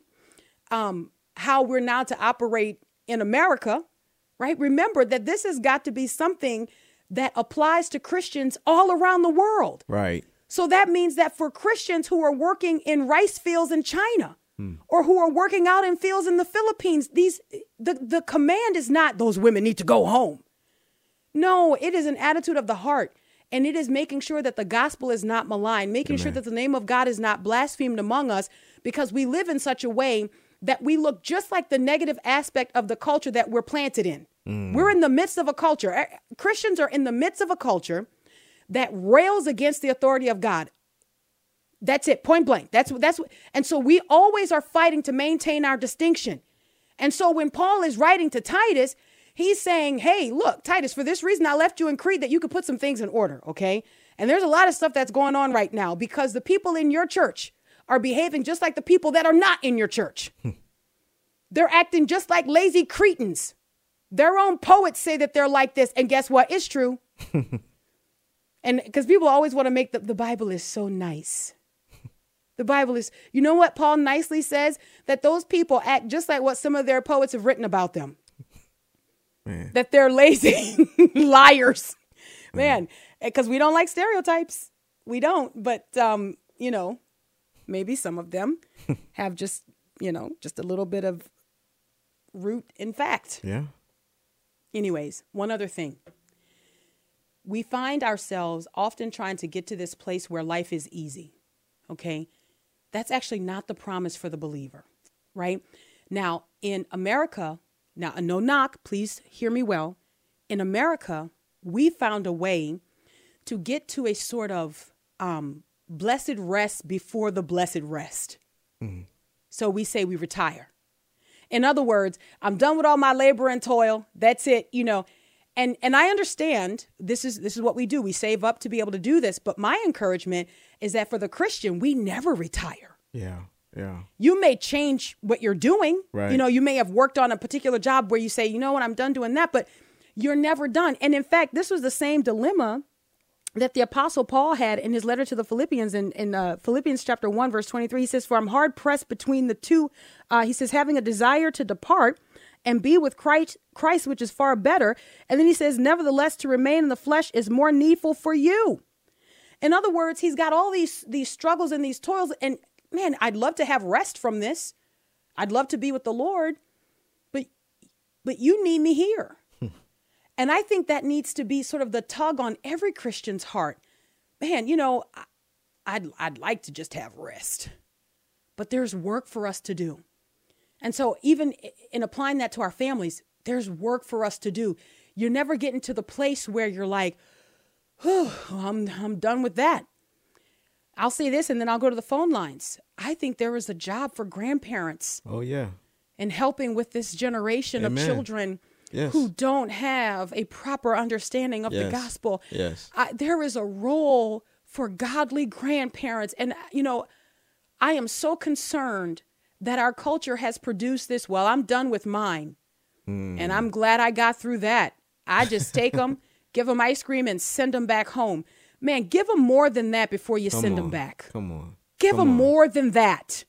um, how we're now to operate in America, right? Remember that this has got to be something that applies to Christians all around the world. Right. So that means that for Christians who are working in rice fields in China hmm. or who are working out in fields in the Philippines, these the, the command is not those women need to go home. No, it is an attitude of the heart. And it is making sure that the gospel is not maligned, making sure that the name of God is not blasphemed among us because we live in such a way that we look just like the negative aspect of the culture that we're planted in. Hmm. We're in the midst of a culture. Eh, eh, Christians are in the midst of a culture that rails against the authority of God. That's it, point blank. That's what that's what, and so we always are fighting to maintain our distinction. And so when Paul is writing to Titus, he's saying, "Hey, look, Titus, for this reason I left you in Crete that you could put some things in order, okay? And there's a lot of stuff that's going on right now because the people in your church are behaving just like the people that are not in your church. Hmm. They're acting just like lazy Cretans. Their own poets say that they're like this, and guess what? It's true. And because people always want to make the, the Bible is so nice. The Bible is, you know what Paul nicely says? That those people act just like what some of their poets have written about them. That they're lazy liars. Man, because we don't like stereotypes. We don't. But, um, you know, maybe some of them have just, you know, just a little bit of root in fact. Yeah. Anyways, one other thing. We find ourselves often trying to get to this place where life is easy. Okay? That's actually not the promise for the believer, right? Now, in America, now, no knock, please hear me well. In America, we found a way to get to a sort of um, blessed rest before the blessed rest. So we say we retire. In other words, I'm done with all my labor and toil. That's it, you know. And and I understand this is this is what we do. We save up to be able to do this, but my encouragement is that for the Christian, we never retire. Yeah. Yeah. You may change what you're doing. Right. You know, you may have worked on a particular job where you say, "You know what? I'm done doing that." But you're never done. And in fact, this was the same dilemma that the apostle paul had in his letter to the philippians in, in uh, philippians chapter 1 verse 23 he says for i'm hard pressed between the two uh, he says having a desire to depart and be with christ christ which is far better. And then he says nevertheless to remain in the flesh is more needful for you. In other words he's got all these these struggles and these toils. And man i'd love to have rest from this. I'd love to be with the lord but but you need me here. And I think that needs to be sort of the tug on every Christian's heart. Man, you know, I'd, I'd like to just have rest, but there's work for us to do. And so, even in applying that to our families, there's work for us to do. You're never getting to the place where you're like, oh, I'm, I'm done with that. I'll say this and then I'll go to the phone lines. I think there is a job for grandparents. Oh, yeah. In helping with this generation Amen. of children Yes. who don't have a proper understanding of Yes. the gospel. Yes. I, there is a role for godly grandparents. And, you know, I am so concerned that our culture has produced this. Well, I'm done with mine. Hmm. And I'm glad I got through that. I just take them, give them ice cream, and send them back home. Man, give them more than that before you Come send on. them back. Come on. Give Come them on. more than that.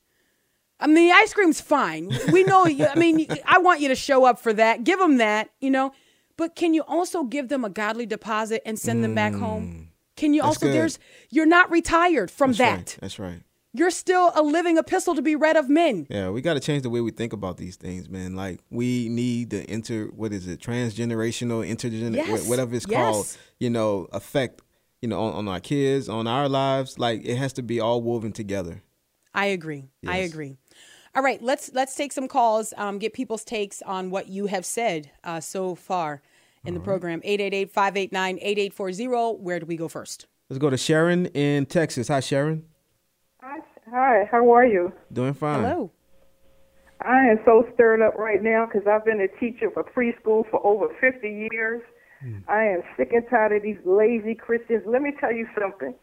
I mean, the ice cream's fine. We know. you, I mean, I want you to show up for that. Give them that, you know. But can you also give them a godly deposit and send them back home? Can you Mm. That's also? good. There's. You're not retired from That's that. Right. That's right. You're still a living epistle to be read of men. Yeah, we got to change the way we think about these things, man. Like we need the inter, what is it, transgenerational, intergener, Yes, whatever it's yes. called, you know, effect, you know, on, on our kids, on our lives. Like it has to be all woven together. I agree. I agree. All right, let's let's take some calls. Um, get people's takes on what you have said uh, so far in the program. 888-589-8840. Where do we go first? Let's go to Sharon in Texas. Hi, Sharon. Hi, how are you? Doing fine. Hello. I am so stirred up right now because I've been a teacher for preschool for over 50 years. Hmm. I am sick and tired of these lazy Christians. Let me tell you something.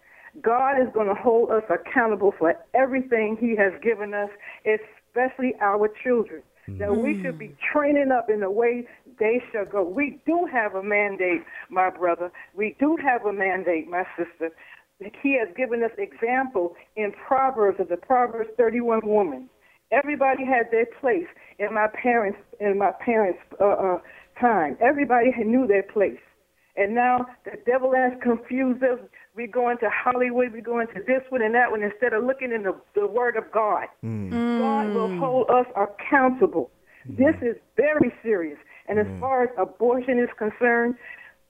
God is going to hold us accountable for everything He has given us, especially our children. Hmm. That we should be training up in the way they shall go. We do have a mandate, my brother. We do have a mandate, my sister. He has given us example in Proverbs of the Proverbs 31 woman. Everybody had their place in my parents in my parents' uh, uh, time. Everybody knew their place, and now the devil has confused us. We go into Hollywood, we go into this one and that one instead of looking in the, the Word of God. God will hold us accountable. This is very serious. And as far as abortion is concerned,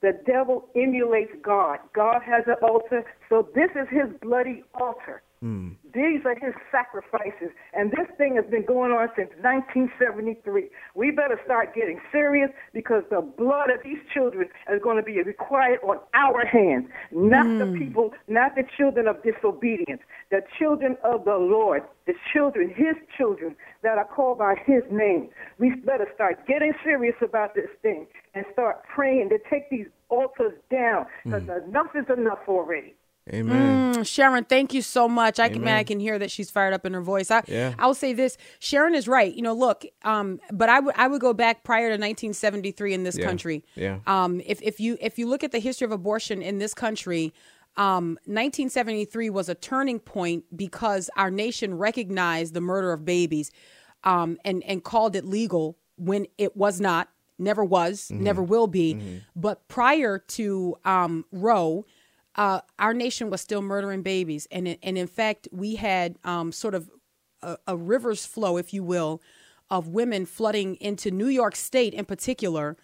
the devil emulates God. God has an altar, so this is his bloody altar. Mm. These are his sacrifices. And this thing has been going on since 1973. We better start getting serious because the blood of these children is going to be required on our hands, not the mm. people, not the children of disobedience, the children of the Lord, the children, his children that are called by his name. We better start getting serious about this thing and start praying to take these altars down because mm. enough is enough already. Amen. Mm, Sharon, thank you so much. I can man, I can hear that she's fired up in her voice. I Yeah. I will say this. Sharon is right. You know, look, um, but I would I would go back prior to 1973 in this Yeah. country. Yeah. Um, if if you if you look at the history of abortion in this country, um, 1973 was a turning point because our nation recognized the murder of babies, um, and and called it legal when it was not, never was, never will be. But prior to um, Roe, uh, our nation was still murdering babies, and in- and in fact, we had um, sort of a, a river's flow, if you will, of women flooding into New York State in particular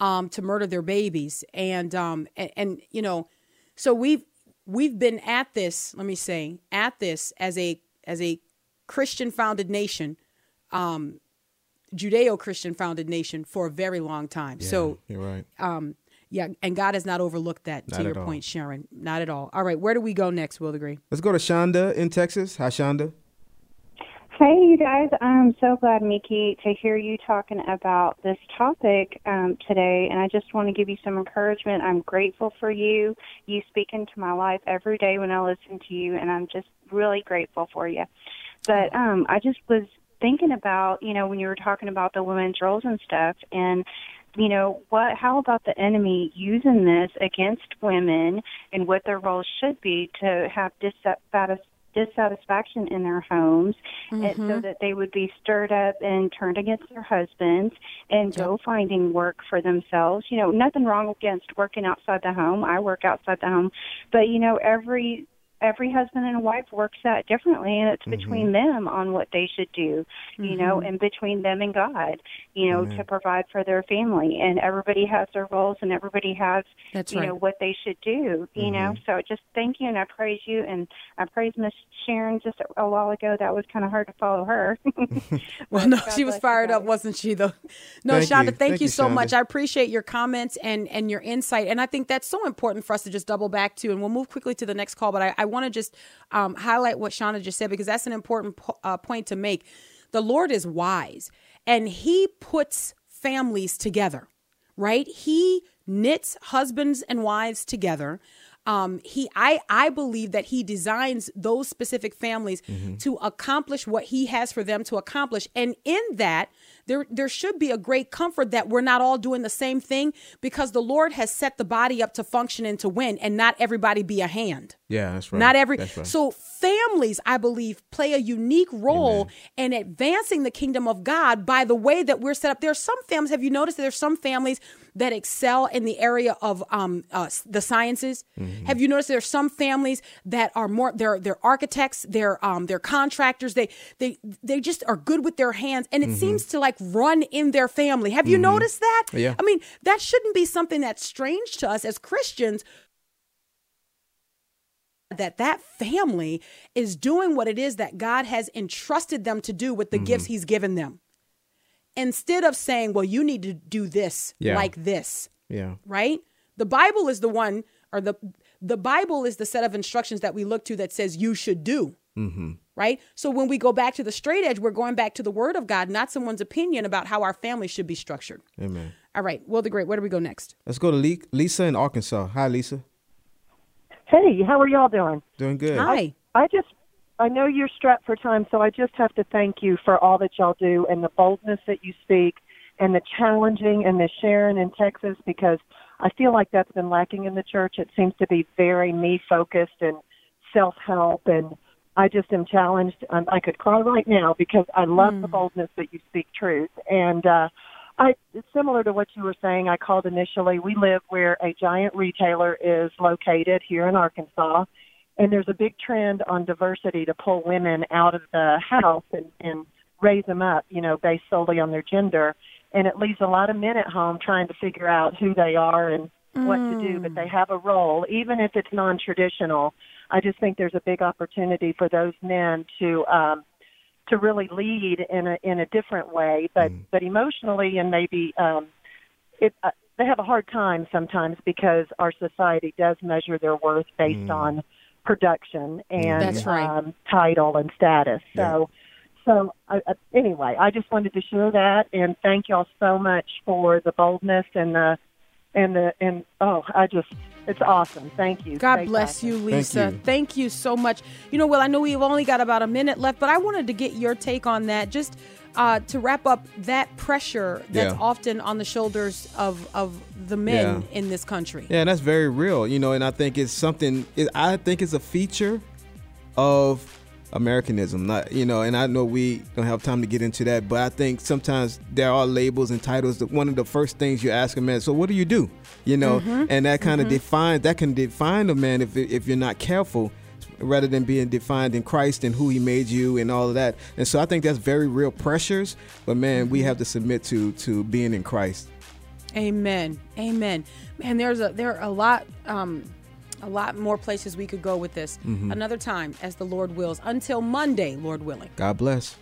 um, to murder their babies, and um, and, and you know, so we've we've been at this. Let me say, at this as a as a Christian founded nation, um, Judeo Christian founded nation for a very long time. so You're right. um, yeah, and God has not overlooked that. Not to your all. point, Sharon, not at all. All right, where do we go next? Will agree. Let's go to Shonda in Texas. Hi, Shonda. Hey, you guys. I'm so glad, Miki, to hear you talking about this topic um, today. And I just want to give you some encouragement. I'm grateful for you. You speak into my life every day when I listen to you, and I'm just really grateful for you. But um, I just was thinking about, you know, when you were talking about the women's roles and stuff, and you know, what? How about the enemy using this against women and what their role should be to have dissatisfaction? dissatisfaction in their homes and so Mm-hmm. that they would be stirred up and turned against their husbands and go finding work for themselves. You know, nothing wrong against working outside the home. I work outside the home, but you know, every every husband and wife works that differently and it's Mm-hmm. between them on what they should do, you know, Mhm. and between them and God, you know, Amen. to provide for their family. And everybody has their roles and everybody has That's you right. know what they should do, you know. Mhm. So just thank you and I praise you and I praise Miss Sharon just a, a while ago. That was kind of hard to follow her. Well, no, God she was fired up, wasn't she? Though. No, Thank Shonda, you. thank, Thank you you, so Shonda. much. I appreciate your comments and and your insight, and I think that's so important for us to just double back to. And we'll move quickly to the next call, but I, I want to just um, highlight what Shauna just said because that's an important po- uh, point to make. The Lord is wise, and He puts families together. Right? He knits husbands and wives together. Um, he, I, I believe that he designs those specific families to accomplish what he has for them to accomplish, and in that, there, there should be a great comfort that we're not all doing the same thing because the Lord has set the body up to function and to win, and not everybody be a hand. Yeah, that's right. Not every right. so families, I believe, play a unique role in advancing the kingdom of God by the way that we're set up. There are some families. Have you noticed that there's some families that excel in the area of um, uh, the sciences? Mm-hmm. Have you noticed there are some families that are more they're they're architects, they're um, they're contractors. They they they just are good with their hands, and it Mm-hmm. seems to like run in their family. Have you noticed that? Yeah. I mean, that shouldn't be something that's strange to us as Christians that that family is doing what it is that God has entrusted them to do with the gifts Mm-hmm. he's given them. Instead of saying, well, you need to do this Yeah. like this, Yeah. right? The Bible is the one or the the Bible is the set of instructions that we look to that says you should do, Mm-hmm. right? So when we go back to the straight edge, we're going back to the word of God, not someone's opinion about how our family should be structured. Amen. All right, Will the Great, where do we go next? Let's go to Le- Lisa in Arkansas. Hi, Lisa. Hey, how are y'all doing? Doing good. I, I just, I know you're strapped for time, so I just have to thank you for all that y'all do and the boldness that you speak and the challenging and the sharing in Texas because I feel like that's been lacking in the church. It seems to be very me focused and self help and I just am challenged. Um, I could cry right now because I love the boldness that you speak truth. And uh, I, it's similar to what you were saying. I called initially. We live where a giant retailer is located here in Arkansas, and there's a big trend on diversity to pull women out of the house and, and raise them up, you know, based solely on their gender. And it leaves a lot of men at home trying to figure out who they are and what to do, but they have a role, even if it's non traditional. I just think there's a big opportunity for those men to um, to really lead in a in a different way, but but emotionally and maybe um, it. Uh, they have a hard time sometimes because our society does measure their worth based on production and That's right. um, title and status. So, so I, I, anyway, I just wanted to share that and thank y'all so much for the boldness and the and the and oh, I just it's awesome. Thank you. God Stay bless you, passionate. Lisa. Thank you. so much. You know, well, I know we've only got about a minute left, but I wanted to get your take on that. Just uh, to wrap up that pressure that's Yeah. often on the shoulders of of the men Yeah. in this country. Yeah, that's very real, you know, and I think it's something. It, I think it's a feature of Americanism, not you know, and I know we don't have time to get into that, but I think sometimes there are labels and titles that one of the first things you ask a man. So what do you do? You know, Mhm. and that kind of Mhm. defines that can define a man if if you're not careful. Rather than being defined in Christ and who He made you and all of that, and so I think that's very real pressures. But man, we have to submit to to being in Christ. Amen. Amen. Man, there's a there are a lot um a lot more places we could go with this. Mhm. Another time as the Lord wills. Until Monday, Lord willing. God bless.